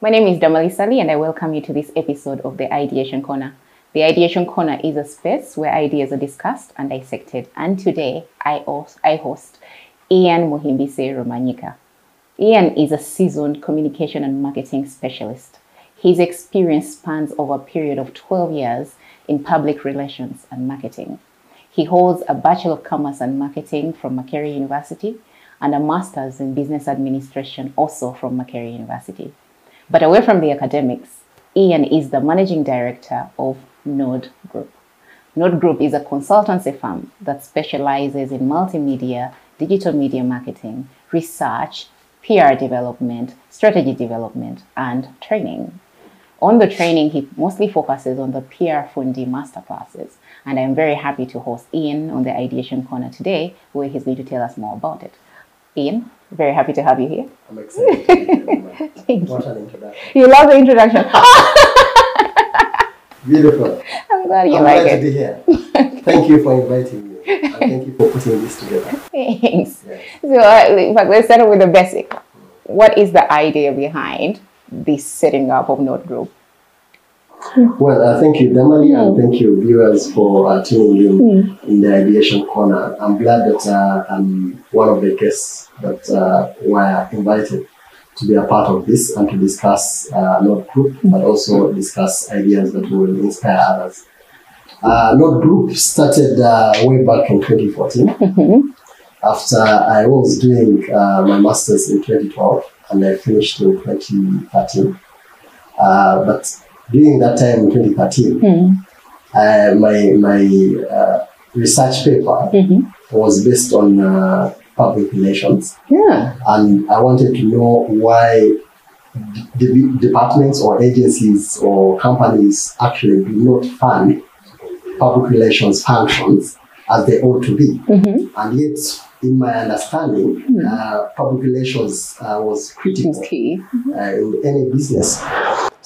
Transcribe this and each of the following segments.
My name is Damali Sali, and I welcome you to this episode of the Ideation Corner. The Ideation Corner is a space where ideas are discussed and dissected. And today, I host, Ian Muhimbise Romanyika. Ian is a seasoned communication and marketing specialist. His experience spans over a period of 12 years in public relations and marketing. He holds a Bachelor of Commerce and Marketing from Makerere University and a Master's in Business Administration also from Makerere University. But away from the academics, Ian is the managing director of Node Group. Node Group is a consultancy firm that specializes in multimedia, digital media marketing, research, PR development, strategy development, and training. On the training, he mostly focuses on the PR Fundi masterclasses, and I'm very happy to host Ian on the Ideation Corner today, where he's going to tell us more about it. Ian, very happy to have you here. I'm excited. to be. Thank what an introduction. You love the introduction. Beautiful. I'm glad you I'm like glad to be here. Thank you for inviting me. And thank you for putting this together. Thanks. Yes. So, uh, in fact, let's start with the basic. What is the idea behind this setting up of Node Group? Well, uh, thank you, Damali, and thank you, viewers, for uh, tuning in in the Ideation Corner. I'm glad that uh, I'm one of the guests that uh, were invited to be a part of this and to discuss uh, Node Group, but also discuss ideas that will inspire others. Uh, Node Group started uh, way back in 2014 after I was doing uh, my master's in 2012 and I finished in 2013. Uh, but during that time in 2013, Hmm. uh, my my uh, research paper Mhm. was based on uh, public relations, Yeah. and I wanted to know why de- departments or agencies or companies actually do not fund public relations functions as they ought to be. Mhm. And yet, in my understanding, uh, public relations uh, was critical uh, in any business.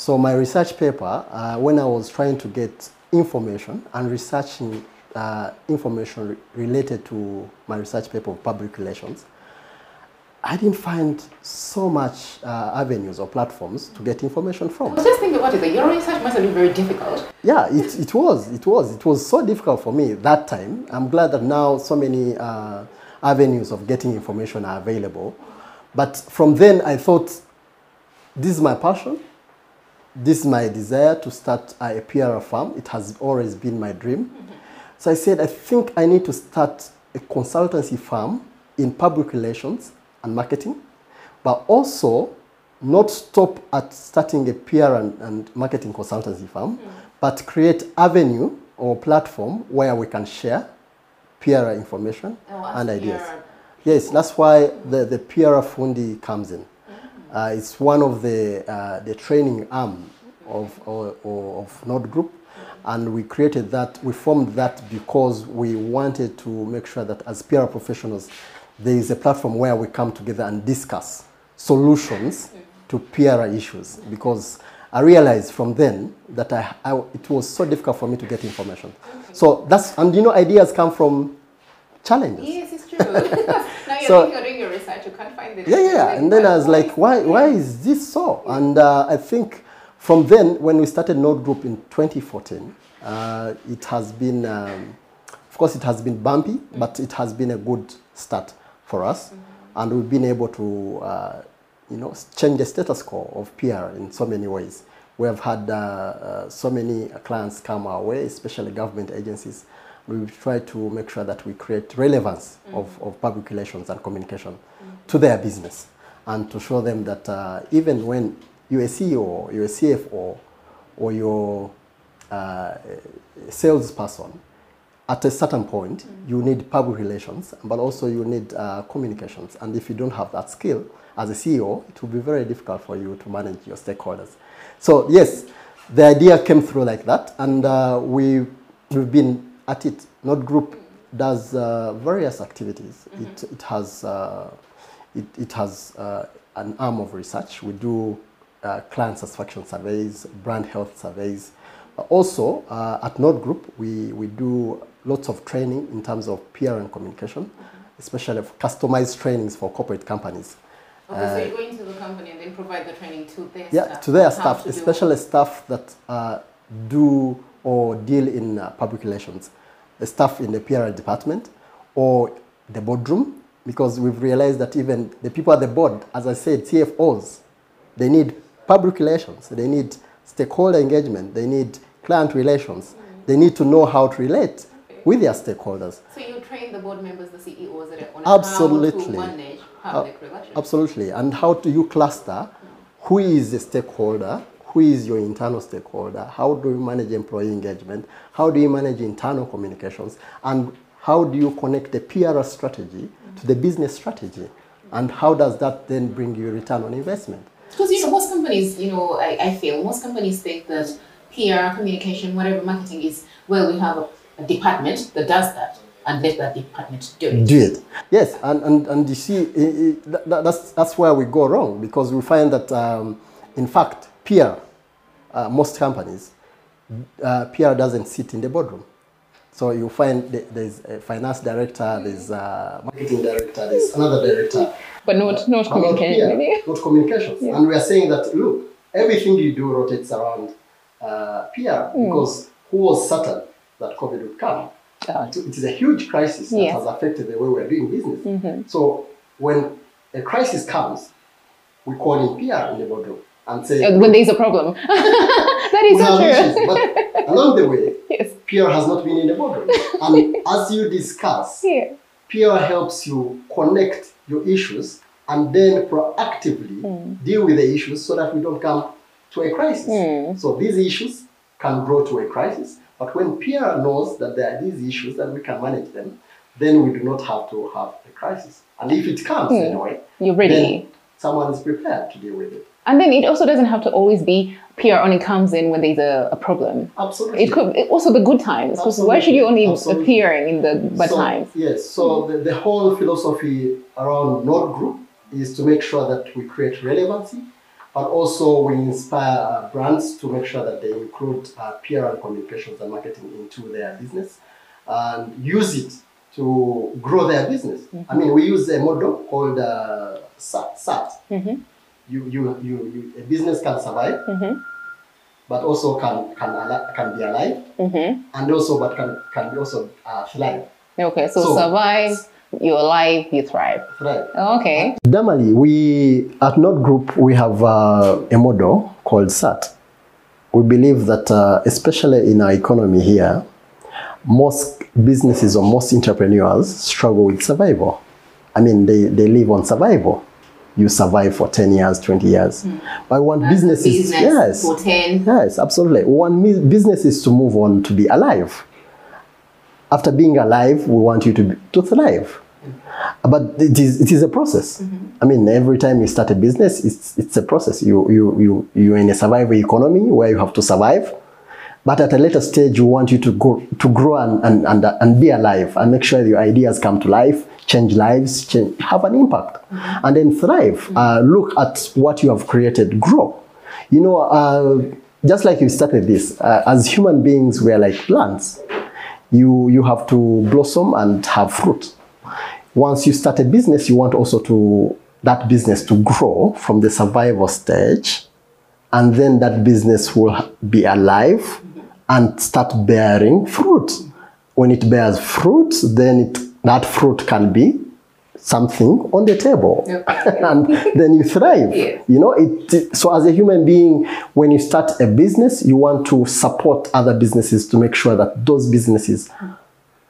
So my research paper, uh, when I was trying to get information and researching uh, information re- related to my research paper of public relations, I didn't find so much uh, avenues or platforms to get information from. I was just thinking about it, your research must have been very difficult. Yeah, it, it was, it was, it was so difficult for me that time. I'm glad that now so many uh, avenues of getting information are available. But from then I thought, this is my passion. This is my desire to start a PR firm. It has always been my dream. So I said, I think I need to start a consultancy firm in public relations and marketing, but also not stop at starting a PR and, and marketing consultancy firm, but create avenue or platform where we can share PR information Oh, and ideas. PR. Yes, that's why the, the PR Fundi comes in. Uh, it's one of the, uh, the training arm of, or of Node Group. And we created that, we formed that because we wanted to make sure that as PR professionals, there is a platform where we come together and discuss solutions to PR issues. Because I realized from then that I, I, it was so difficult for me to get information. So that's, and you know, ideas come from challenges. Yes, it's true. now you're So- thinking you're doing your research, you can't find the Yeah, yeah, yeah. And then I was like, why, why is this so? And uh, I think from then, when we started Node Group in 2014, uh, it has been, um, of course, it has been bumpy, but it has been a good start for us. And we've been able to, uh, you know, change the status quo of PR in so many ways. We have had uh, uh, so many clients come our way, especially government agencies. We've tried to make sure that we create relevance of, of public relations and communication to their business and to show them that uh, even when you're a CEO, you're a CFO, or you're uh, a salesperson, at a certain point, you need public relations, but also you need uh, communications. And if you don't have that skill as a CEO, it will be very difficult for you to manage your stakeholders. So yes, the idea came through like that, and uh, we we've been at it. Node Group does uh, various activities. It, it has uh, it, it has uh, an arm of research. We do uh, client satisfaction surveys, brand health surveys. Uh, Also, uh, at Node Group, we, we do lots of training in terms of PR and communication, especially of customized trainings for corporate companies. Okay, so you go into the company and then provide the training to their yeah, staff. to their staff, to especially staff that uh, do or deal in uh, public relations, the staff in the PR department or the boardroom, because we've realized that even the people at the board, as I said, CFOs, they need public relations, they need stakeholder engagement, they need client relations, mm. they need to know how to relate with their stakeholders. So you train the board members, the CEOs, on Absolutely. how to manage public relations. Absolutely. And how do you cluster who is the stakeholder, who is your internal stakeholder, how do you manage employee engagement, how do you manage internal communications, and how do you connect the PR strategy to the business strategy, and how does that then bring you return on investment? Because you know, most companies, you know, I, I feel most companies think that PR, communication, whatever marketing is, well, we have a, a department that does that, and let that department do it. do it. Yes, and, and, and you see, i- i- that, that- that's, that's where we go wrong because we find that, um, in fact, PR, uh, most companies, uh, PR doesn't sit in the boardroom. So you find th- there's a finance director, there's a marketing director, there's another director. But not not But not communication. Not communications. And we are saying that, look, everything you do rotates around uh, PR Hmm. because who was certain that COVID would come? Oh. It is a huge crisis that. Mm-hmm. has affected the way we are doing business. So when a crisis comes, we call in PR in the boardroom and say, Uh, When there's a problem. that is so have issues. true. But along the way, yes. PR has not been in the boardroom. And as you discuss, Yeah. PR helps you connect your issues and then proactively hmm. deal with the issues so that we don't come to a crisis. Hmm. So these issues can grow to a crisis, but when PR knows that there are these issues and we can manage them, then we do not have to have a crisis. And if it comes hmm. anyway, You're ready. then someone is prepared to deal with it. And then it also doesn't have to always be PR only comes in when there's a, a problem. Absolutely. It could it, also the good times because why should you only Absolutely. appearing in the bad so, times? Yes, so the, the whole philosophy around Node Group is to make sure that we create relevancy, but also we inspire uh, brands to make sure that they include uh, PR and communications and marketing into their business and use it to grow their business. I mean, we use a model called uh, SAT. SAT. You, you, you, you, a business can survive, but also can, can, ali- can be alive, and also but can, can be also uh, thrive. Okay, so, So- survive, you're alive, you thrive. thrive. Okay. Normally, we at Node Group we have uh, a model called SAT. We believe that, uh, especially in our economy here, most businesses or most entrepreneurs struggle with survival. I mean, they, they live on survival. You survive for 10 years, 20 years. Hmm. But one business is, Business yes, for 10. Yes, absolutely. One mi- business is to move on to be alive. After being alive, we want you to be, to thrive. Hmm. But it is it is a process. Mm-hmm. I mean, every time you start a business, it's it's a process. You you you you're in a survival economy where you have to survive. But at a later stage, we want you to go to grow and, and, and, and be alive and make sure your ideas come to life, change lives, change, have an impact, and then thrive. Uh, look at what you have created, grow. You know, uh, just like you started this, uh, as human beings, we are like plants. You you have to blossom and have fruit. Once you start a business, you want also to that business to grow from the survival stage and then that business will be alive and start bearing fruit. When it bears fruit, then it, that fruit can be something on the table, and then you thrive. Yeah. You know, it, So as a human being, when you start a business, you want to support other businesses to make sure that those businesses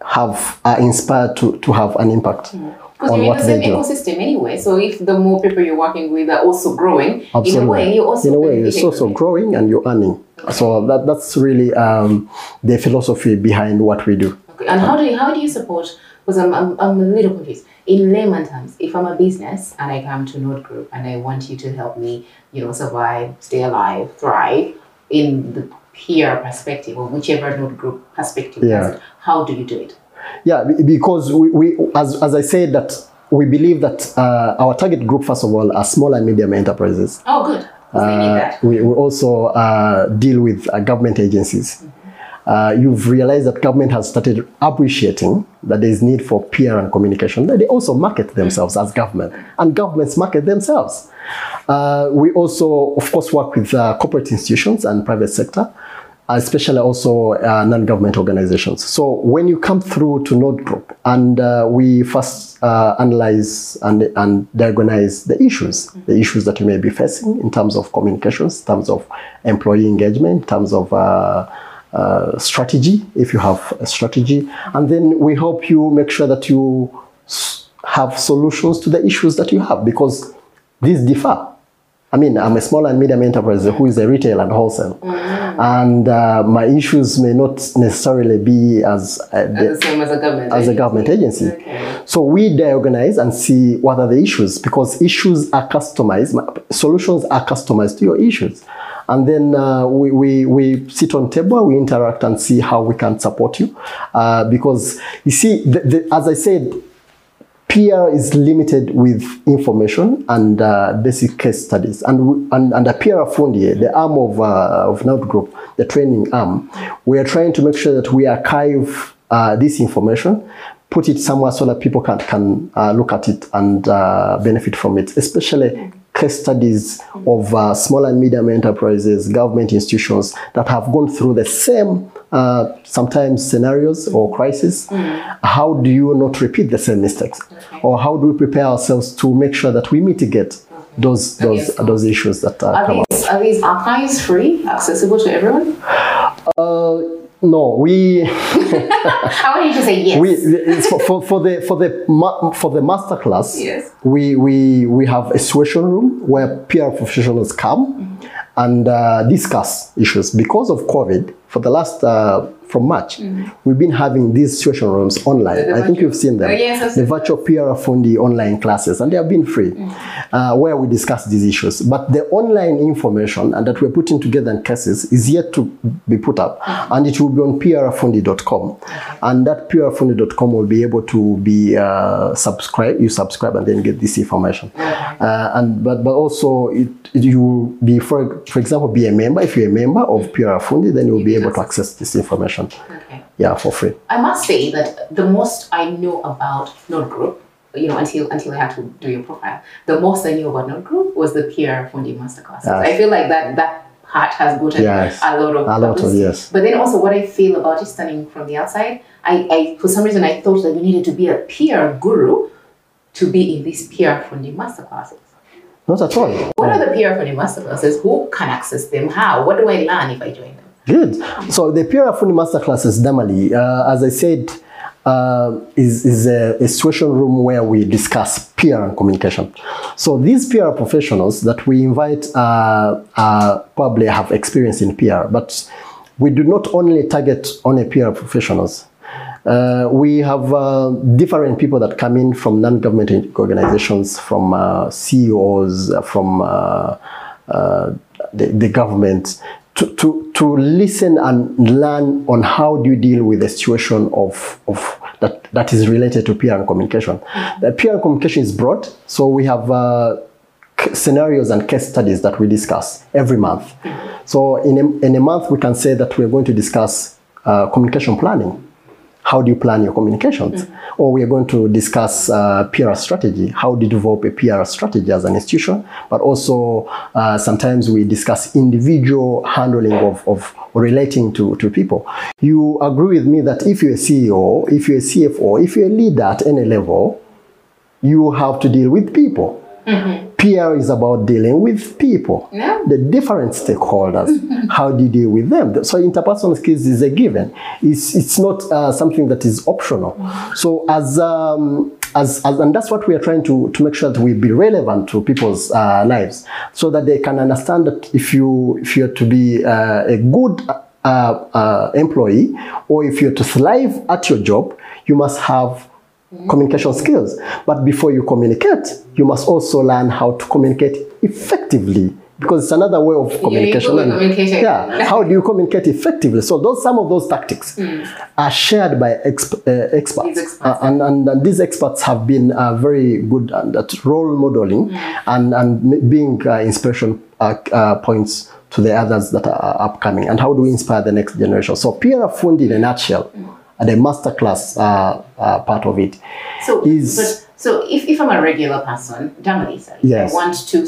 have are inspired to, to have an impact Because on you're in the same do. ecosystem anyway. So if the more people you're working with are also growing, in a way, you're also in a way, benefiting also growing and you're earning. So that, that's really um, the philosophy behind what we do. Okay. And how do you, how do you support? Because I'm, I'm, I'm a little confused. In layman terms, if I'm a business and I come to Node Group and I want you to help me, you know, survive, stay alive, thrive in the PR perspective or whichever Node Group perspective Yeah. it, how do you do it? Yeah, because we, we as, as I said that we believe that uh, our target group, first of all, are small and medium enterprises. Oh, good. 'Cause they need Uh, we, we also uh, deal with uh, government agencies. uh, you've realized that government has started appreciating that there is need for PR and communication. They also market themselves as government, and governments market themselves. Uh, we also, of course, work with uh, corporate institutions and private sector, especially also uh, non-government organizations. So when you come through to Node Group, and uh, we first uh, analyze and, and diagnose the issues, the issues that you may be facing in terms of communications, in terms of employee engagement, in terms of uh, uh, strategy, if you have a strategy. And then we help you make sure that you have solutions to the issues that you have because these differ. I mean, I'm a small and medium enterprise who is a retail and wholesale. And uh, my issues may not necessarily be as, uh, the- As the same as a government. as a government agency. Okay. So we diagnose and see what are the issues because issues are customized, solutions are customized to your issues. And then uh, we, we, we sit on table, we interact and see how we can support you. Uh, because you see, the, the, as I said, PR is limited with information and uh, basic case studies. And, and, the PR Fundi, the arm of, uh, of Node Group, the training arm, we are trying to make sure that we archive uh, this information, put it somewhere so that people can, can uh, look at it and uh, benefit from it, especially case studies of uh, small and medium enterprises, government institutions that have gone through the same uh, sometimes scenarios or crisis. How do you not repeat the same mistakes? Or how do we prepare ourselves to make sure that we mitigate those those Yes. those issues that uh, Are come up? are these archives free, accessible to everyone? Uh, no, we I want you to say yes. we it's for, for, for the for the for the master class Yes. we we we have a situation room where PR professionals come and uh, discuss issues. Because of covid for the last uh, from march we've been having these situation rooms online. The- i think you've seen them. Oh, yes, the virtual PR fundi online classes and they have been free uh, where we discuss these issues. But the online information and that we're putting together in cases is yet to be put up and it will be on prfundi.com and that prfundi.com will be able to be uh, subscribe you subscribe and then get this information. Uh, and but but also it, it- you will be for for example be a member. If you're a member of PR Fundi then you'll be able to access this information Okay. yeah for free I must say that the most I know about Node Group, you know, until until I had to do your profile, the most I knew about Node Group was the PR Fundi masterclasses. Yes. I feel like that that part has gotten Yes. a lot of A lot of, yes. But then also what I feel about it standing from the outside, I, I for some reason I thought that you needed to be a PR guru to be in these PR Fundi masterclasses. not at all What are the PR Fundi masterclasses? Who can access them? How? What do I learn if I join them? Good. So the PR Fundi Masterclasses, Damali, uh, as I said, uh, is, is a, a situation room where we discuss PR and communication. So these PR professionals that we invite uh, uh, probably have experience in PR, but we do not only target only PR professionals. Uh, we have uh, different people that come in from non-government organizations, from uh, CEOs, from the, the government, to, to, to listen and learn on how do you deal with the situation of, of that, that is related to PR and communication. The PR and communication is broad, so we have uh, scenarios and case studies that we discuss every month. So in a, in a month, we can say that we're going to discuss uh, communication planning. How do you plan your communications? Or we are going to discuss uh, PR strategy. How do you develop a PR strategy as an institution? But also, uh, sometimes we discuss individual handling of, of relating to, to people. You agree with me that if you're a CEO, if you're a CFO, if you're a leader at any level, you have to deal with people. PR is about dealing with people, Yeah. the different stakeholders. How do you deal with them? So interpersonal skills is a given. It's it's not uh, something that is optional. So as um, as, as and that's what we are trying to to make sure that we be relevant to people's uh, lives, so that they can understand that if you if you're to be uh, a good uh, uh, employee or if you're to thrive at your job, you must have communication skills. But before you communicate, you must also learn how to communicate effectively because it's another way of communication. with communication. Yeah, how do you communicate effectively? So those some of those tactics are shared by exp- uh, experts, experts. Uh, and, and, and these experts have been uh, very good at role modeling and and being uh, inspiration uh, uh, points to the others that are upcoming, and how do we inspire the next generation? So PR Fundi, in a nutshell, the masterclass uh, uh, part of it So, is but, so if, if I'm a regular person, Damali, sorry, Yes. I want to,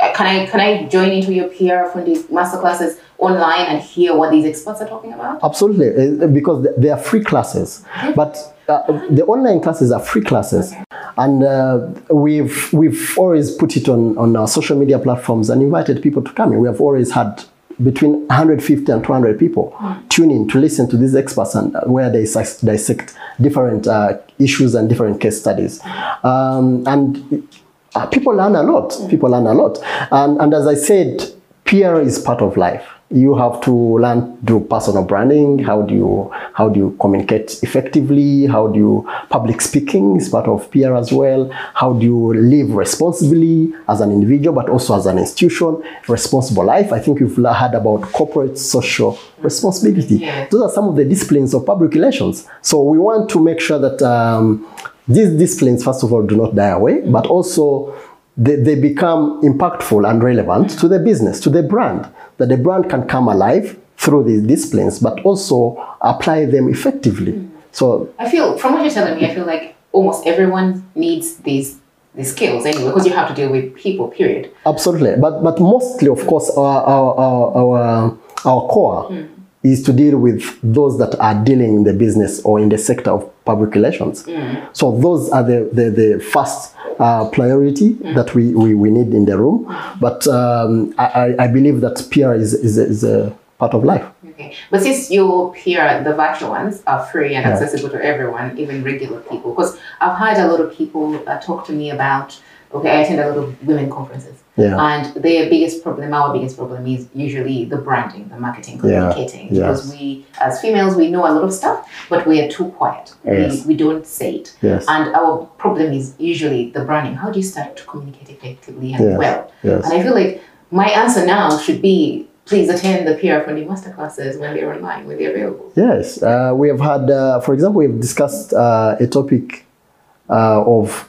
uh, can I can I join into your PR Fundi masterclasses online and hear what these experts are talking about? Absolutely, uh, because th- they are free classes. But uh, the online classes are free classes, and uh, we've we've always put it on on our social media platforms and invited people to come in. We have always had between 150 and 200 people tune in to listen to these experts and uh, where they dissect different uh, issues and different case studies, um, and uh, people learn a lot. People learn a lot, and and as I said, PR is part of life. You have to learn to do personal branding. How do you how do you communicate effectively? How do you public speaking is part of PR as well. How do you live responsibly as an individual, but also as an institution? Responsible life. I think you've heard about corporate social responsibility. Yes. Those are some of the disciplines of public relations. So we want to make sure that um, these disciplines, first of all, do not die away, but also they, they become impactful and relevant to the business, to the brand, that the brand can come alive through these disciplines, but also apply them effectively. Mm. So I feel from what you're telling me, I feel like almost everyone needs these these skills anyway, because you have to deal with people. Period. Absolutely, but but mostly, of course, our our our our, our core mm. Is to deal with those that are dealing in the business or in the sector of public relations. So those are the the, the first uh, priority that we, we we need in the room. But um, I, I believe that PR is is a, is a part of life. Okay, but since your peer, the virtual ones, are free and accessible to everyone, even regular people, because I've had a lot of people uh, talk to me about. Okay, I attend a lot of women conferences, Yeah. and their biggest problem, our biggest problem, is usually the branding, the marketing, Yeah, communicating. yes. Because we, as females, we know a lot of stuff, but we are too quiet. Yes. We, we don't say it. Yes. And our problem is usually the branding. How do you start to communicate effectively and Yes, well? yes. And I feel like my answer now should be please attend the PR Fundi masterclasses when they're online, when they're available. Yes, uh, we have had, uh, for example, we have discussed uh, a topic uh, of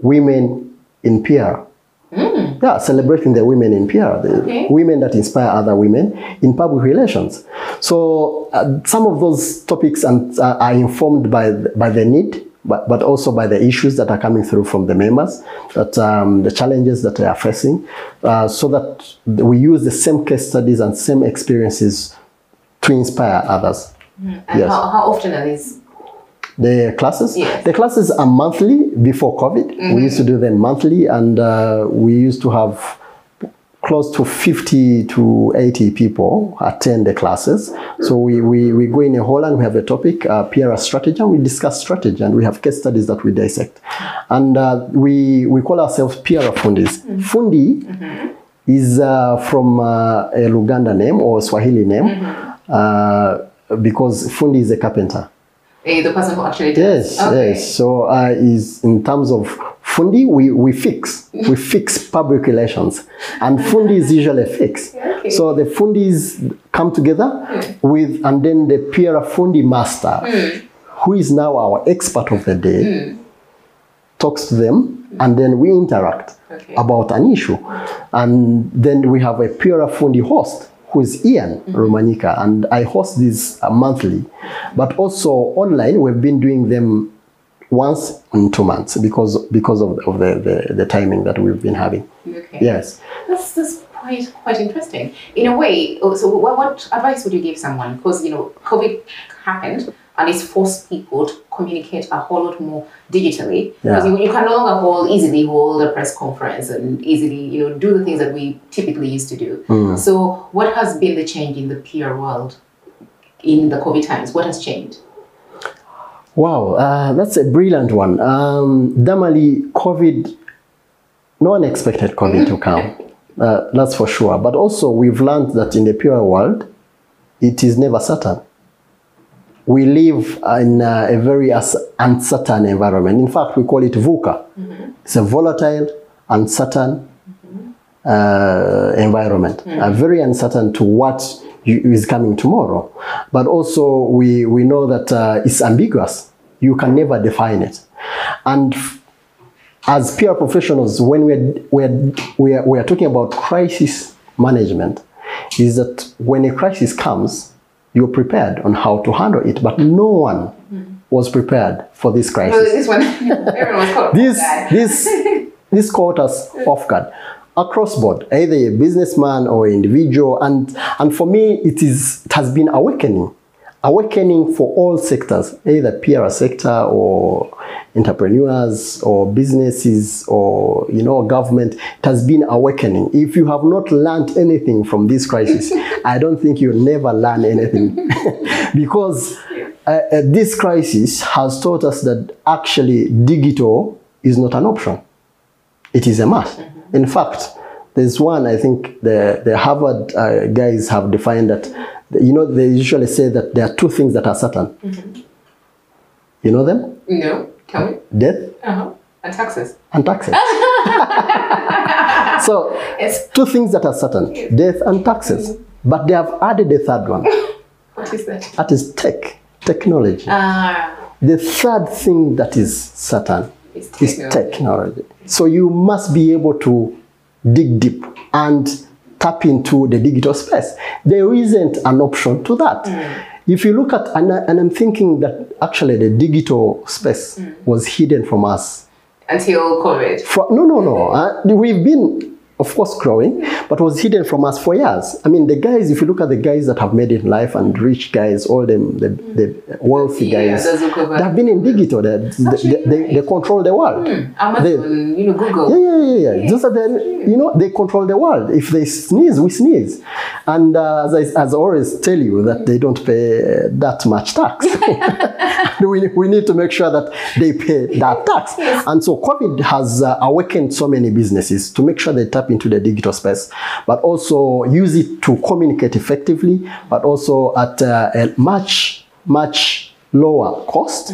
women in PR. Yeah, celebrating the women in PR, the Okay. women that inspire other women in public relations. So uh, some of those topics and, uh, are informed by the, by the need, but, but also by the issues that are coming through from the members, that um, the challenges that they are facing, uh, so that we use the same case studies and same experiences to inspire others. And Yes. how, how often are these? The classes, Yes. the classes are monthly before COVID. We used to do them monthly, and uh, we used to have close to 50 to 80 people attend the classes. So we, we, we go in a hall and we have a topic, uh, PR strategy, and we discuss strategy, and we have case studies that we dissect. And uh, we, we call ourselves PR Fundis. Fundi is uh, from uh, a Luganda name or Swahili name uh, because Fundi is a carpenter. Eh, the person who actually does. Yes, Okay. yes. So uh, is in terms of fundi, we, we fix we fix public relations, and fundi is usually a fix. Okay. So the fundis come together with, and then the PR fundi master, who is now our expert of the day, talks to them, and then we interact Okay. about an issue, and then we have a PR fundi host is Ian Romanyika, and I host these uh, monthly, but also online. We've been doing them once in two months because because of, of the, the, the timing that we've been having. Okay. Yes. That's, that's quite quite interesting. In a way, oh, so what, what advice would you give someone? Because you know, COVID happened and it's forced people to communicate a whole lot more digitally. Because Yeah. you, you can no longer hold easily hold a press conference and easily you know do the things that we typically used to do. Mm. So, what has been the change in the PR world in the COVID times? What has changed? Wow, uh, that's a brilliant one. Um, Damali, COVID, no one expected COVID to come. Uh, that's for sure. But also, we've learned that in the PR world, it is never certain. We live in uh, a very uncertain environment. In fact, we call it VUCA. It's a volatile, uncertain uh, environment, uh, very uncertain to what you, is coming tomorrow. But also, we, we know that uh, it's ambiguous. You can never define it. And as PR professionals, when we're, we're, we're, we're talking about crisis management, is that when a crisis comes, you're prepared on how to handle it, but no one was prepared for this So crisis. this one, everyone was caught. This, this, this caught us off guard across board, either a businessman or individual, and and for me, it is it has been awakening, awakening for all sectors, either PR sector or entrepreneurs or businesses or you know government. It has been awakening. If you have not learned anything from this crisis, I don't think you'll never learn anything because uh, uh, this crisis has taught us that actually digital is not an option it is a must. In fact, there's one I think the the Harvard uh, guys have defined that. You know, they usually say that there are two things that are certain. You know them? No, tell me. Death Uh-huh. And taxes. and taxes. so, Yes. two things that are certain: death and taxes. But they have added a third one. What is that? That is tech, technology. Ah, The third thing that is certain is technology. technology. So you must be able to dig deep and tap into the digital space. There isn't an option to that. Mm. If you look at, and, I, and I'm thinking that actually the digital space mm. was hidden from us. Until COVID. For, no, no, no. Mm-hmm. Uh, we've been, of course, growing, but was hidden from us for years. I mean, the guys, if you look at the guys that have made it in life and rich guys, all them, the, the wealthy guys, they've been in digital. They, they, they, they control the world. Amazon, you know, Google. Yeah, yeah, yeah, yeah. Those are the, you know, they control the world. If they sneeze, we sneeze. And uh, as, I, as I always tell you, that they don't pay that much tax. we, we need to make sure that they pay that tax. And so COVID has uh, awakened so many businesses to make sure they tap into the digital space, but also use it to communicate effectively, but also at uh, a much, much lower cost.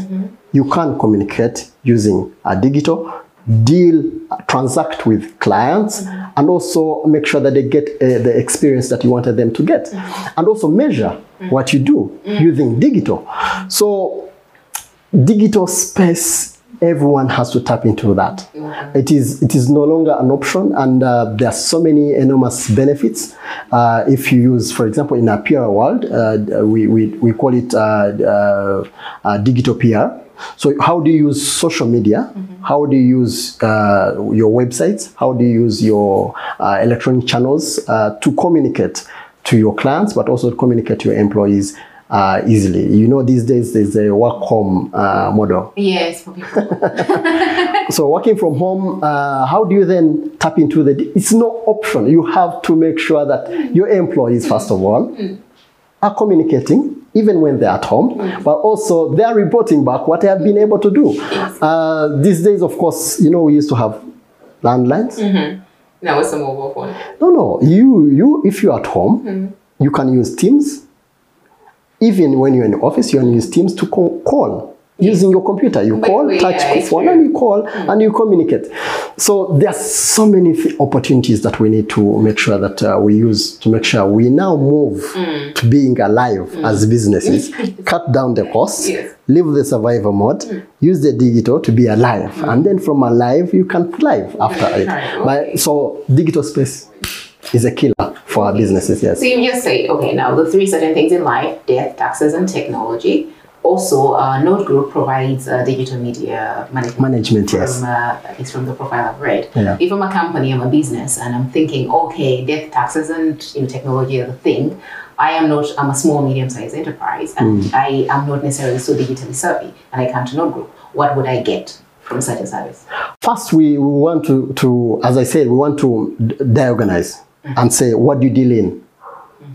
You can communicate using a digital deal, uh, transact with clients, and also make sure that they get uh, the experience that you wanted them to get, and also measure what you do using digital. So, digital space, everyone has to tap into that. It is it is no longer an option, and uh, there are so many enormous benefits. Uh, if you use, for example, in a PR world, uh, we, we, we call it uh, uh, uh, digital PR. So how do you use social media? How do you use uh, your websites? How do you use your uh, electronic channels uh, to communicate to your clients, but also to communicate to your employees uh, easily? You know, these days there's a work home uh, model. Yes, for people. So working from home, uh, how do you then tap into the? It's no option. You have to make sure that your employees, first of all, are communicating even when they're at home, but also they are reporting back what they have been able to do. Uh, these days, of course, you know we used to have landlines. now it's a mobile phone. No, no. You, you, if you're at home, you can use Teams. Even when you're in the office, you can use Teams to call, using your computer. You By call, way, touch yeah, phone, and you call and you communicate. So there's so many th- opportunities that we need to make sure that uh, we use to make sure we now move Mm. to being alive as businesses, cut down the costs, Yes. Mm. leave the survival mode, use the digital to be alive, and then from alive you can thrive after it. Right, But, so digital space is a killer for our businesses. Yes. So you just say, okay, now the three certain things in life, death, taxes, and technology. Also, uh, Node Group provides uh, digital media management. Management, yes. From, uh, at least from the profile I've read. Yeah. If I'm a company, I'm a business, and I'm thinking, okay, death, taxes, and you know, technology are the thing. I am not. I'm a small, medium-sized enterprise, and Mm. I am not necessarily so digitally savvy. And I come to Node Group. What would I get from such a service? First, we, we want to, to, as I said, we want to d- diagnose and say, what do you deal in?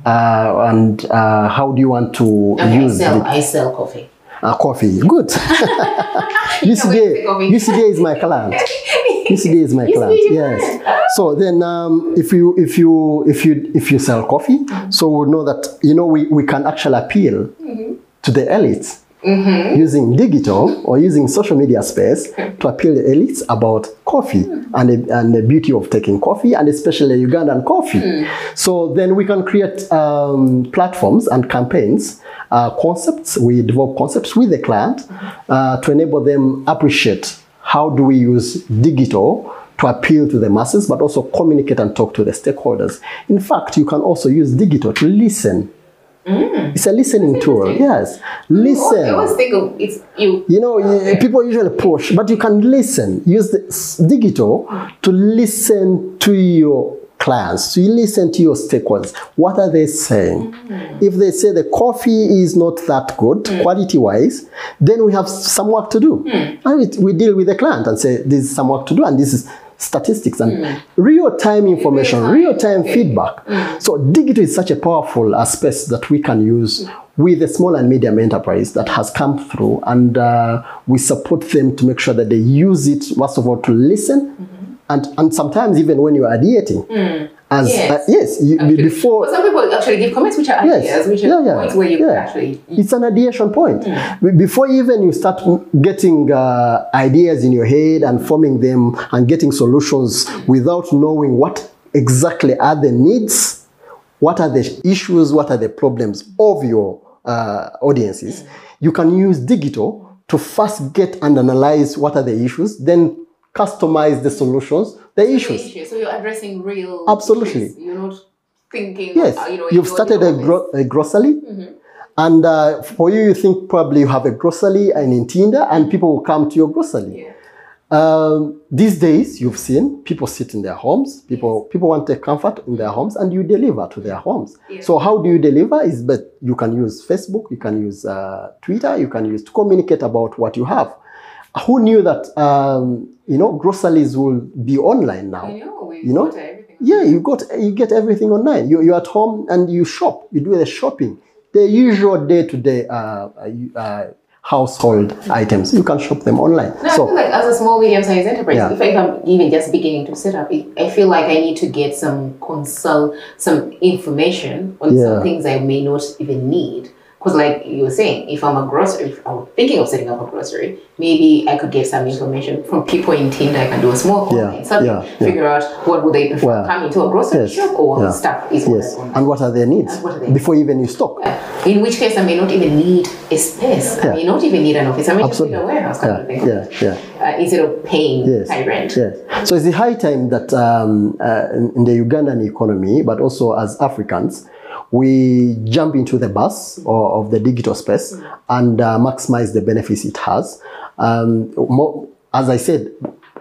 Uh, and uh, how do you want to Okay, I use sell. the I sell coffee. uh, coffee? Good. Coffee. UCDA is my client. UCDA is my client. Yes. So then, um, if you if you if you if you sell coffee, so we know that you know we, we can actually appeal to the elites using digital or using social media space to appeal the elites about coffee and the, and the beauty of taking coffee and especially Ugandan coffee. So then we can create um, platforms and campaigns, uh, concepts. We develop concepts with the client uh, to enable them appreciate how do we use digital to appeal to the masses, but also communicate and talk to the stakeholders. In fact, you can also use digital to listen. Mm. It's a listening tool. Yes, oh, listen. I always think of it's you. You know, y- people usually push, but you can listen. Use the digital to listen to your clients, to listen to your stakeholders. What are they saying? Mm. If they say the coffee is not that good, mm. quality wise, then we have some work to do. And we, we deal with the client and say, this is some work to do, and this is statistics and real time information, real time feedback. feedback. So digital is such a powerful uh, space that we can use with the small and medium enterprise that has come through, and uh, we support them to make sure that they use it first of all to listen, and and sometimes even when you're ideating, as Yes. uh, yes, you, be- before But some people actually give comments which are Yes. ideas, which are Yeah, yeah. points where you Yeah. actually. it's an ideation point. Be- Before even you start getting uh, ideas in your head and forming them and getting solutions without knowing what exactly are the needs, what are the issues, what are the problems of your uh, audiences, you can use digital to first get and analyze what are the issues, then customize the solutions, the issues. issue. So you're addressing real. Absolutely. issues. You're not thinking. Yes, uh, you know, you've started a, gro- a grocery, and uh, for you, you think probably you have a grocery and in Ntinda, and people will come to your grocery. Yeah. Um, these days, you've seen people sit in their homes. People people want the comfort in their homes, and you deliver to their homes. Yeah. So how do you deliver? Is but you can use Facebook, you can use uh, Twitter, you can use to communicate about what you have. Who knew that um, you know groceries will be online now? I know. You know? got everything. Yeah, you got you get everything online. You you're at home and you shop. You do the shopping. The usual day to day household items. You can shop them online. No, I so feel like as a small medium sized enterprise, Yeah. if, I, if I'm even just beginning to set up, I feel like I need to get some consult, some information on Yeah. some things I may not even need. Because, like you were saying, if I'm a grocery, if I'm thinking of setting up a grocery, maybe I could get some information from people in Ntinda. I can do a small Yeah, something, yeah, yeah. figure out what would they prefer, Well, coming to a grocery yes, shop or yeah. stuff is yes, and what are their needs are their before even you stock? In which case, I may not even need a space. Yeah. I may not even need an office. I may Absolutely. just need a warehouse kind Yeah, of thing. yeah, yeah. Uh, instead of paying Yes. high rent. Yes. So it's the high time that um, uh, in the Ugandan economy, but also as Africans, we jump into the bus or, of the digital space and uh, maximize the benefits it has. Um, mo as I said,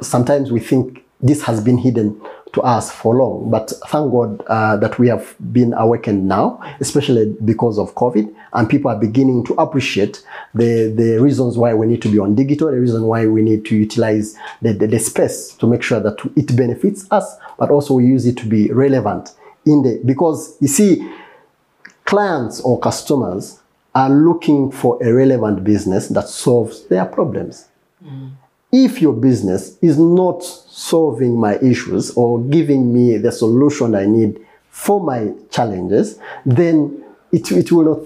sometimes we think this has been hidden to us for long, but thank God uh, that we have been awakened now, especially because of COVID, and people are beginning to appreciate the, the reasons why we need to be on digital, the reason why we need to utilize the, the, the space to make sure that it benefits us, but also we use it to be relevant in the because you see, clients or customers are looking for a relevant business that solves their problems. If your business is not solving my issues or giving me the solution I need for my challenges, then it, it will not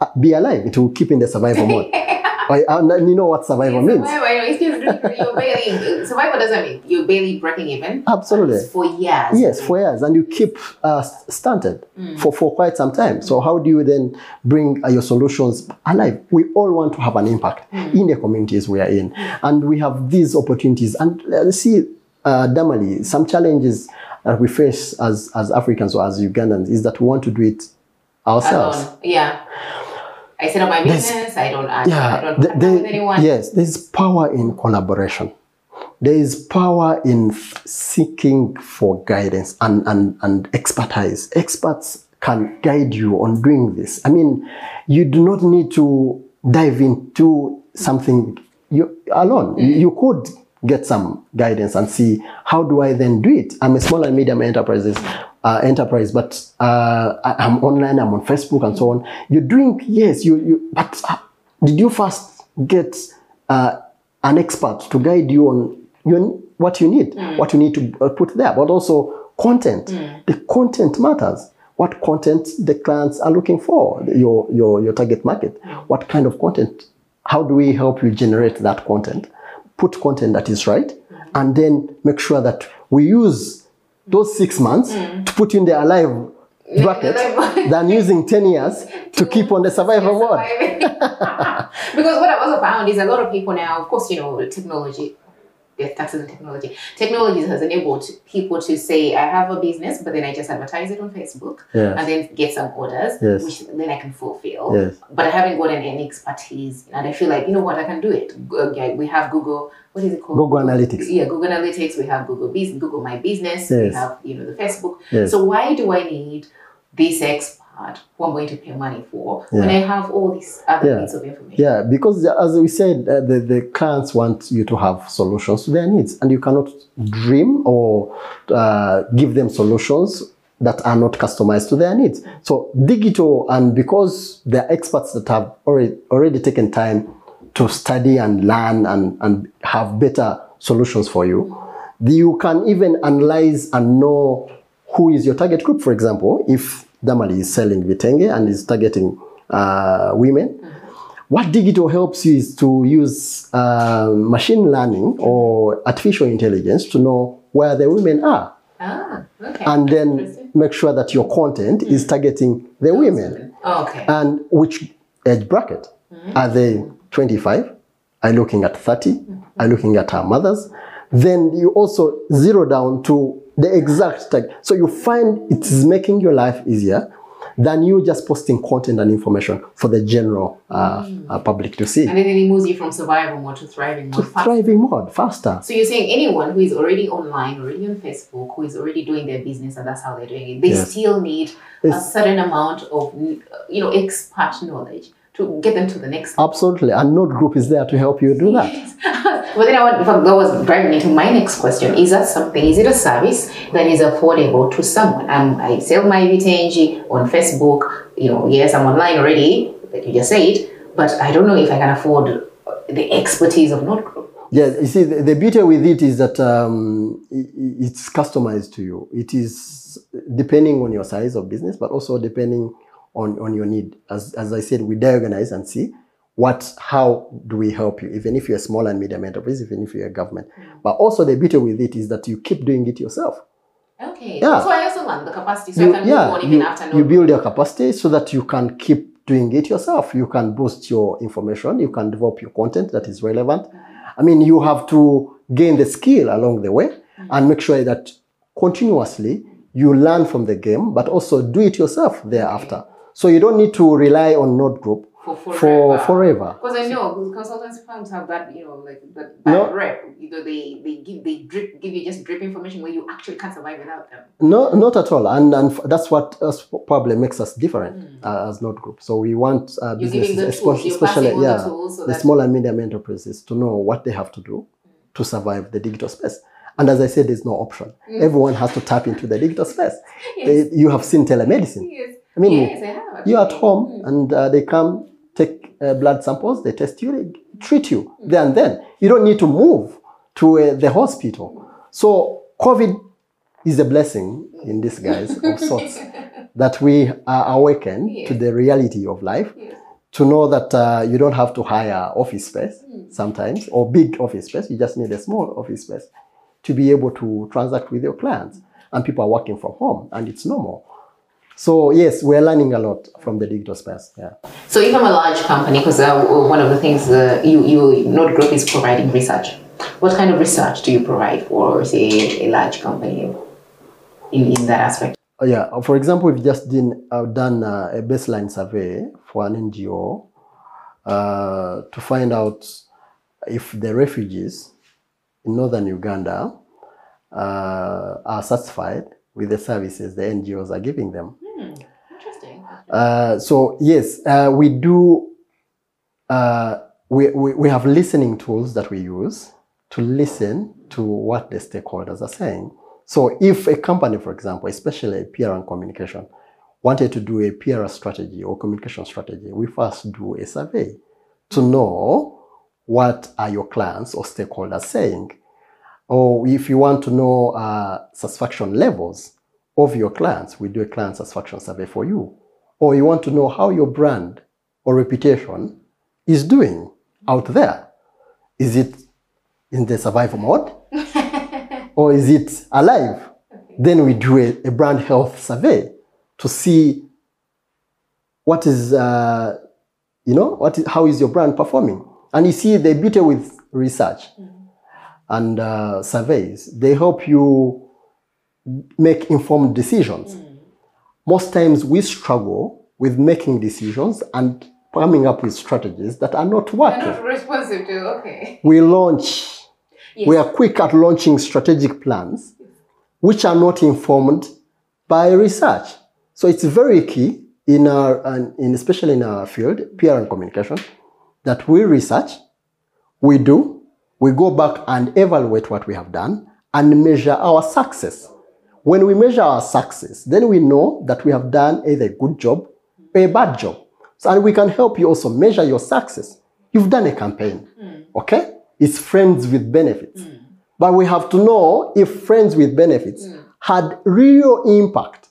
uh, be alive. It will keep in the survival mode. I- and you know what survival means. Survival, you know, it's just- you're barely, survival doesn't mean you're barely breaking even. Absolutely. For years. Yes, for years, and you keep uh, stunted for, for quite some time. So how do you then bring uh, your solutions alive? We all want to have an impact in the communities we are in, and we have these opportunities. And uh, see, uh, Damali, some challenges that we face as as Africans or as Ugandans is that we want to do it ourselves. Alone. Yeah. I set up oh, my business. I don't. I, I yeah, don't the- the- with anyone. yes, there's power in collaboration. There is power in seeking for guidance and, and, and expertise. Experts can guide you on doing this. I mean, you do not need to dive into something you alone. You, mm-hmm. you could get some guidance and see how do I then do it. I'm a small and medium enterprises uh, enterprise, but uh, I, I'm online. I'm on Facebook and so on. You're doing yes, you you. But uh, did you first get uh, an expert to guide you on your, what you need, what you need to uh, put there, but also content. The content matters. What content the clients are looking for, your your your target market. What kind of content? How do we help you generate that content? Put content that is right, and then make sure that we use those six months hmm. to put in the alive bracket than using 10 years to keep on the survival mode. Because what I've also found is a lot of people now, of course, you know, technology death taxes and technology. Technology has enabled people to say, I have a business, but then I just advertise it on Facebook Yes. and then get some orders, Yes. which then I can fulfill. Yes. But I haven't gotten any expertise, and I feel like you know what, I can do it. Uh, we have Google. What is it called? Google Analytics. Yeah, Google Analytics. We have Google Business, Google My Business. We have you know the Facebook. So why do I need this expert who I'm going to pay money for when I have all these other Yeah. bits of information? Yeah, because as we said, uh, the, the clients want you to have solutions to their needs, and you cannot dream or uh, give them solutions that are not customized to their needs. So digital, and because they're experts that have already already taken time to study and learn and, and have better solutions for you, you can even analyze and know who is your target group. For example, if Damali is selling Vitenge and is targeting uh, women, what digital helps you is to use uh, machine learning or artificial intelligence to know where the women are. Ah, okay. and then make sure that your content is targeting the women. Oh, okay. and which age bracket? Are they 25 are you looking at 30 are you looking at our mothers? Then you also zero down to the exact tag so you find it is making your life easier than you just posting content and information for the general uh, uh, public to see and then it moves you from survival mode to thriving to mode. fast. thriving mode faster So you're saying anyone who is already online, already on Facebook, who is already doing their business, and that's how they're doing it, they Yes. still need a certain amount of you know expert knowledge to get them to the next. absolutely and node group is there to help you do that but then I want, that was driving me to my next question: Is that something? Is it a service that is affordable to someone? Um, I sell my Vitenge on Facebook. You know, yes, I'm online already, like you just said, but I don't know if I can afford the expertise of Node Group. Yeah, you see, the, the beauty with it is that um, i- i- it's customized to you. It is depending on your size of business, but also depending on, on your need. As, as I said, we diagnose and see what, how do we help you, even if you're a small and medium enterprise, even if you're a government. Hmm. But also the beauty with it is that you keep doing it yourself. Okay, Yeah. so I also learned the capacity, so You, I can move yeah, on even you, after you build your capacity so that you can keep doing it yourself. You can boost your information. You can develop your content that is relevant. Hmm. I mean, you have to gain the skill along the way hmm. and make sure that continuously you learn from the game, but also do it yourself thereafter. So you don't need to rely on Node Group for forever. for forever. Because I know consultancy firms have that, you know, like that bad No. rep. You know, they they give they drip give you just drip information where you actually can't survive without them. No, not at all. And, and that's what us probably makes us different uh, as Node Group. So we want uh, Hmm. Businesses, the tools, espe- you're especially yeah, the the small and medium enterprises to know what they have to do to survive the digital space. And as I said, there's no option. Everyone has to tap into the digital space. Yes. They- you have seen telemedicine. yes, I mean, yes, I have. you're at home and uh, they come uh, blood samples, they test you, they treat you there and then. You don't need to move to uh, the hospital. So COVID is a blessing in disguise of sorts that we are awakened to the reality of life Yes. to know that uh, you don't have to hire office space sometimes or big office space. You just need a small office space to be able to transact with your clients. And people are working from home and it's normal. So yes, we're learning a lot from the digital space. Yeah. So if I'm a large company, because uh, one of the things uh, you you Node Group is providing research. What kind of research do you provide for, say, a large company in, in that aspect? Oh, yeah. For example, we've just done, uh, done uh, a baseline survey for an NGO uh, to find out if the refugees in northern Uganda uh, are satisfied with the services the NGOs are giving them. Uh, so yes, uh, we do. Uh, we, we, we have listening tools that we use to listen to what the stakeholders are saying. So if a company, for example, especially a PR and communication, wanted to do a PR strategy or communication strategy, we first do a survey to know what are your clients or stakeholders saying. Or if you want to know uh, satisfaction levels of your clients, we do a client satisfaction survey for you. Or you want to know how your brand or reputation is doing out there. Is it in the survival mode? or is it alive? Then we do a, a brand health survey to see what is, uh, you know, what is, how is your brand performing? And you see the beauty with research. Uh, and uh, surveys, they help you make informed decisions. Most times we struggle with making decisions and coming up with strategies that are not working. not responsive to, okay. We launch, Yes. we are quick at launching strategic plans which are not informed by research. So it's very key in our, and in especially in our field, PR and communication, that we research, we do, we go back and evaluate what we have done and measure our success. When we measure our success, then we know that we have done either a good job or a bad job. So, and we can help you also measure your success. You've done a campaign, hmm. okay? It's friends with benefits. Hmm. But we have to know if friends with benefits hmm. had real impact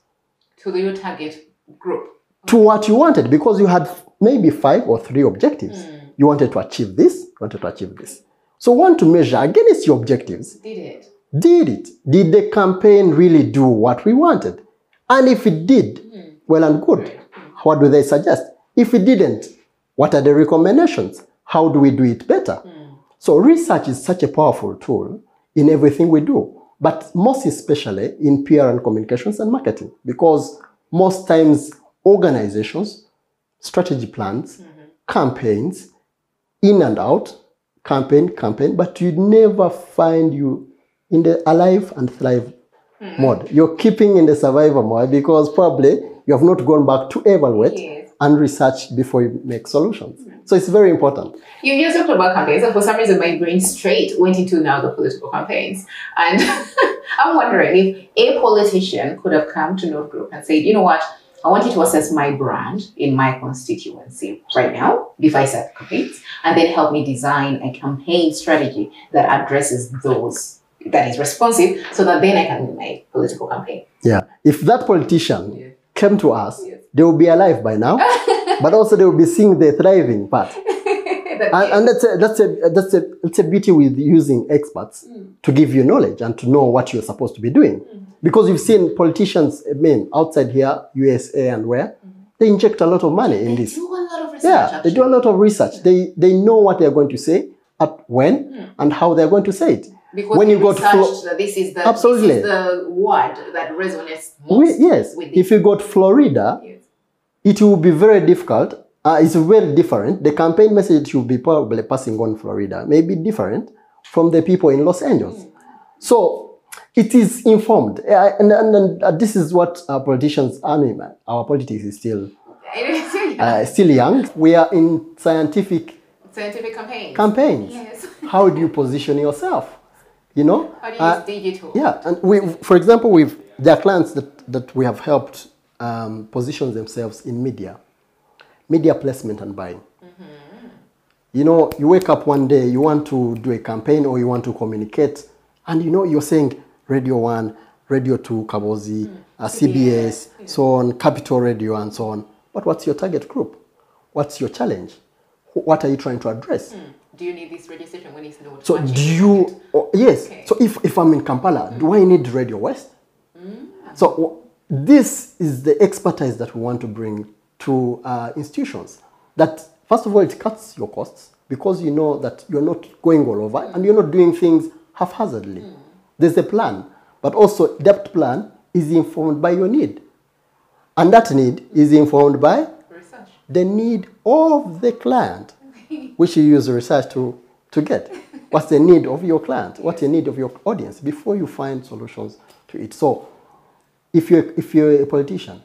To your target group. to what you wanted because you had maybe five or three objectives. You wanted to achieve this, you wanted to achieve this. So want to measure against your objectives. Did it? Did it? Did the campaign really do what we wanted? And if it did, mm. well and good. What do they suggest? If it didn't, what are the recommendations? How do we do it better? Mm. So research is such a powerful tool in everything we do, but most especially in PR and communications and marketing, because most times organizations, strategy plans, mm-hmm. campaigns, in and out, campaign, campaign, but you never find you in the alive and thrive mode. You're keeping in the survivor mode because probably you have not gone back to evaluate Yes. and research before you make solutions. So it's very important. You just talked about campaigns, and for some reason, my brain straight went into now the political campaigns. And I'm wondering if a politician could have come to Node Group and said, you know what, I want you to assess my brand in my constituency right now, if I set campaigns, and then help me design a campaign strategy that addresses those, that is responsive, so that then I can do my political campaign. Yeah. If that politician Yeah. came to us, Yes. they will be alive by now, but also they will be seeing the thriving part. And, and that's a, that's a that's a that's a beauty with using experts mm. to give you knowledge and to know what you're supposed to be doing. Mm-hmm. Because you've seen politicians, I mean, outside here, USA and where, mm-hmm. they inject a lot of money in this. do a lot of research. Yeah, they do a lot of research. They they know what they're going to say, at when, mm. and how they're going to say it. Because when you got Flo- this is the Absolutely. this is the word that resonates We- most. yes, with if you got Florida, Yes. it will be very difficult. Uh, it's very different. The campaign message you'll be probably passing on Florida may be different from the people in Los Angeles. So it is informed, Uh, and, and, and uh, this is what our politicians are. doing. Our politics is still uh, still young. We are in scientific Scientific campaigns. campaigns. Yes. How do you position yourself? You know, How do you Uh, use digital? yeah, and we, for example, we've there are clients that, that we have helped um, position themselves in media, media placement and buying. You know, you wake up one day, you want to do a campaign or you want to communicate, and you know you're saying Radio One, Radio Two, Kabozi, uh, CBS, so on, Capital Radio, and so on. But what's your target group? What's your challenge? What are you trying to address? Do you need this registration when it's not? So do you? oh, yes. Okay. So if, if I'm in Kampala, do I need Radio West? So w- this is the expertise that we want to bring to uh, institutions. That first of all, it cuts your costs because you know that you're not going all over and you're not doing things haphazardly. There's a plan, but also that plan is informed by your need, and that need is informed by Research. the need of the client, which you use research to, to get. What's the need of your client? What's the need of your audience before you find solutions to it? So, if you're, if you're a politician,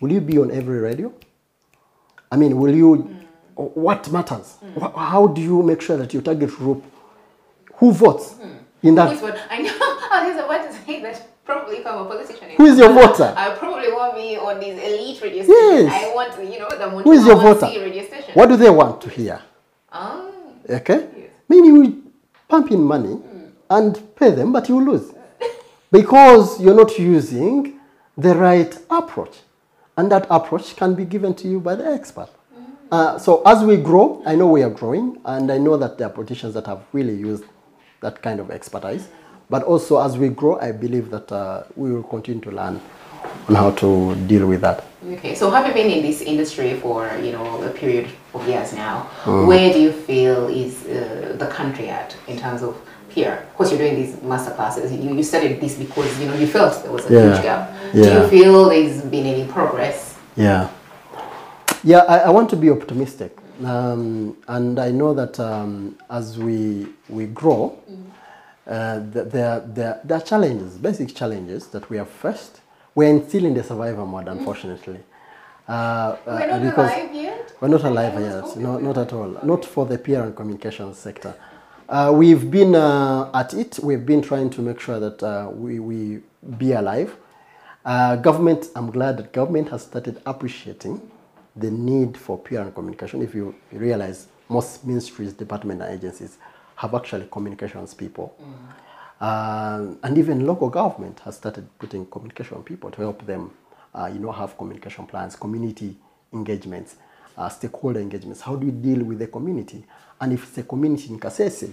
will you be on every radio? I mean, will you, what matters? Wh- How do you make sure that your target group, who votes hmm. in that? Who's what? I know. I was about to say that probably if I'm a politician. Who is your voter? I probably want me on these elite radio stations. Yes. I want, you know, the Who is your voter? Radio station. What do they want to hear? Oh. Okay? You will pump in money hmm. and pay them, but you lose. Because you're not using the right approach. And that approach can be given to you by the expert. Hmm. Uh, so as we grow, I know we are growing, and I know that there are politicians that have really used that kind of expertise. But also, as we grow, I believe that uh, we will continue to learn on how to deal with that. Okay, so have you been in this industry for you know a period of years now? Where do you feel is uh, the country at in terms of PR? Of course, you're doing these master classes. You, you studied this because you know you felt there was a Yeah. huge gap. Do Yeah. you feel there's been any progress? Yeah. Yeah, I, I want to be optimistic. Um, and I know that um, as we, we grow, uh, th- there, there, there are challenges, basic challenges that we have faced. We're still in the survival mode, unfortunately. Uh, uh, We're not alive yet. We're not alive yet, no, not at all. Not for the PR and communications sector. Uh, we've been uh, at it. We've been trying to make sure that uh, we, we be alive. Uh, government, I'm glad that government has started appreciating the need for PR and communication. If you realize most ministries, departments, and agencies have actually communications people. Um, and even local government has started putting communication people to help them, uh, you know, have communication plans, community engagements, uh, stakeholder engagements. How do we deal with the community? And if it's a community in Kasese,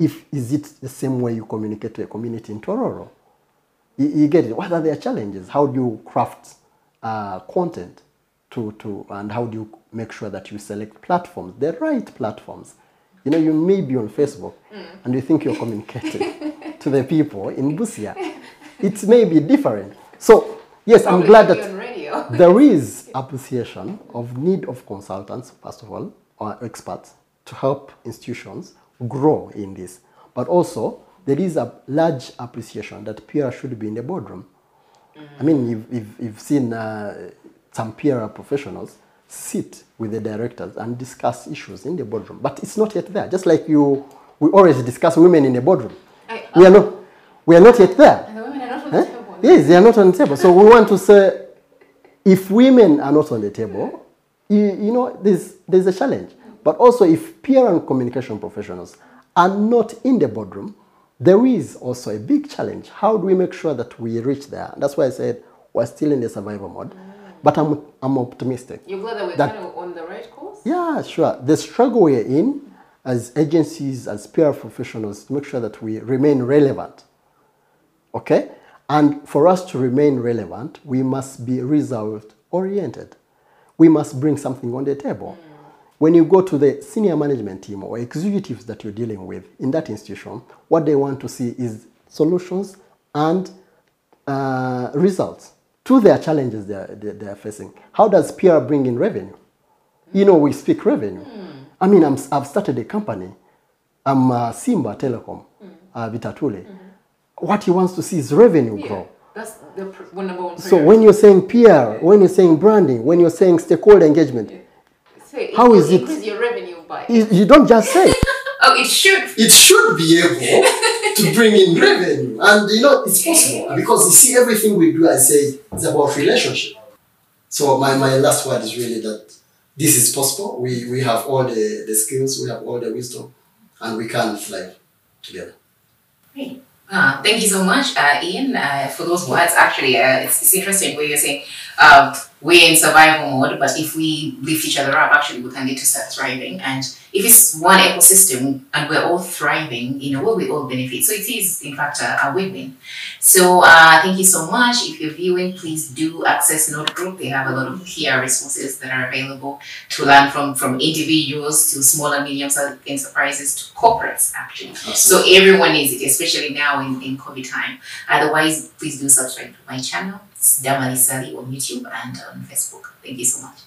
if is it the same way you communicate to a community in Tororo? You, you get it. What are their challenges? How do you craft uh, content to, to, and how do you make sure that you select platforms, the right platforms? You know, you may be on Facebook and you think you're communicating to the people in Busia. It may be different. So, yes, I'm glad that there is appreciation of need of consultants, first of all, or experts, to help institutions grow in this. But also, there is a large appreciation that PR should be in the boardroom. I mean, you've, you've, you've seen uh, some PR professionals sit with the directors and discuss issues in the boardroom, but it's not yet there. Just like you, we always discuss women in the boardroom. I- uh, we are not, we are not yet there. The women are not on the eh? table. Yes, they are not on the table. So we want to say, if women are not on the table, you, you know, there's, there's a challenge. But also, if PR and communication professionals are not in the boardroom, there is also a big challenge. How do we make sure that we reach there? That's why I said we're still in the survival mode. But I'm, I'm optimistic. You're glad that we're That- kind of on the right course? Yeah, sure. The struggle we're in as agencies, as PR professionals, to make sure that we remain relevant. Okay? And for us to remain relevant, we must be result oriented. We must bring something on the table. When you go to the senior management team or executives that you're dealing with in that institution, what they want to see is solutions and uh, results to their challenges they're, they're, they're facing. How does PR bring in revenue? You know, we speak revenue. I mean, I'm, I've started a company. I'm uh, Simba Telecom, uh, Bitature. What he wants to see is revenue grow. That's the pr- one number one So when you're saying PR, when you're saying branding, when you're saying stakeholder engagement, Say, how will it- Increase your revenue by. you, you don't just say. Oh, it should. it should be able to bring in revenue. And you know, it's possible because you see everything we do, I say it's about relationship. So my, my last word is really that this is possible. We, we have all the, the skills, we have all the wisdom, and we can fly together. Great. Uh, thank you so much, uh, Ian, uh, for those words. Actually, uh, it's, it's interesting where you're saying um, we're in survival mode, but if we lift each other up, actually, we can get to start thriving. And if it's one ecosystem and we're all thriving, you know, well, we all benefit. So it is, in fact, a, a win-win. So uh, thank you so much. If you're viewing, please do access Node Group. They have a lot of PR resources that are available to learn from from individuals to small and medium enterprises to corporates, actually. So everyone needs it, especially now in, in COVID time. Otherwise, please do subscribe to my channel. It's Damali Sali on YouTube and on Facebook. Thank you so much.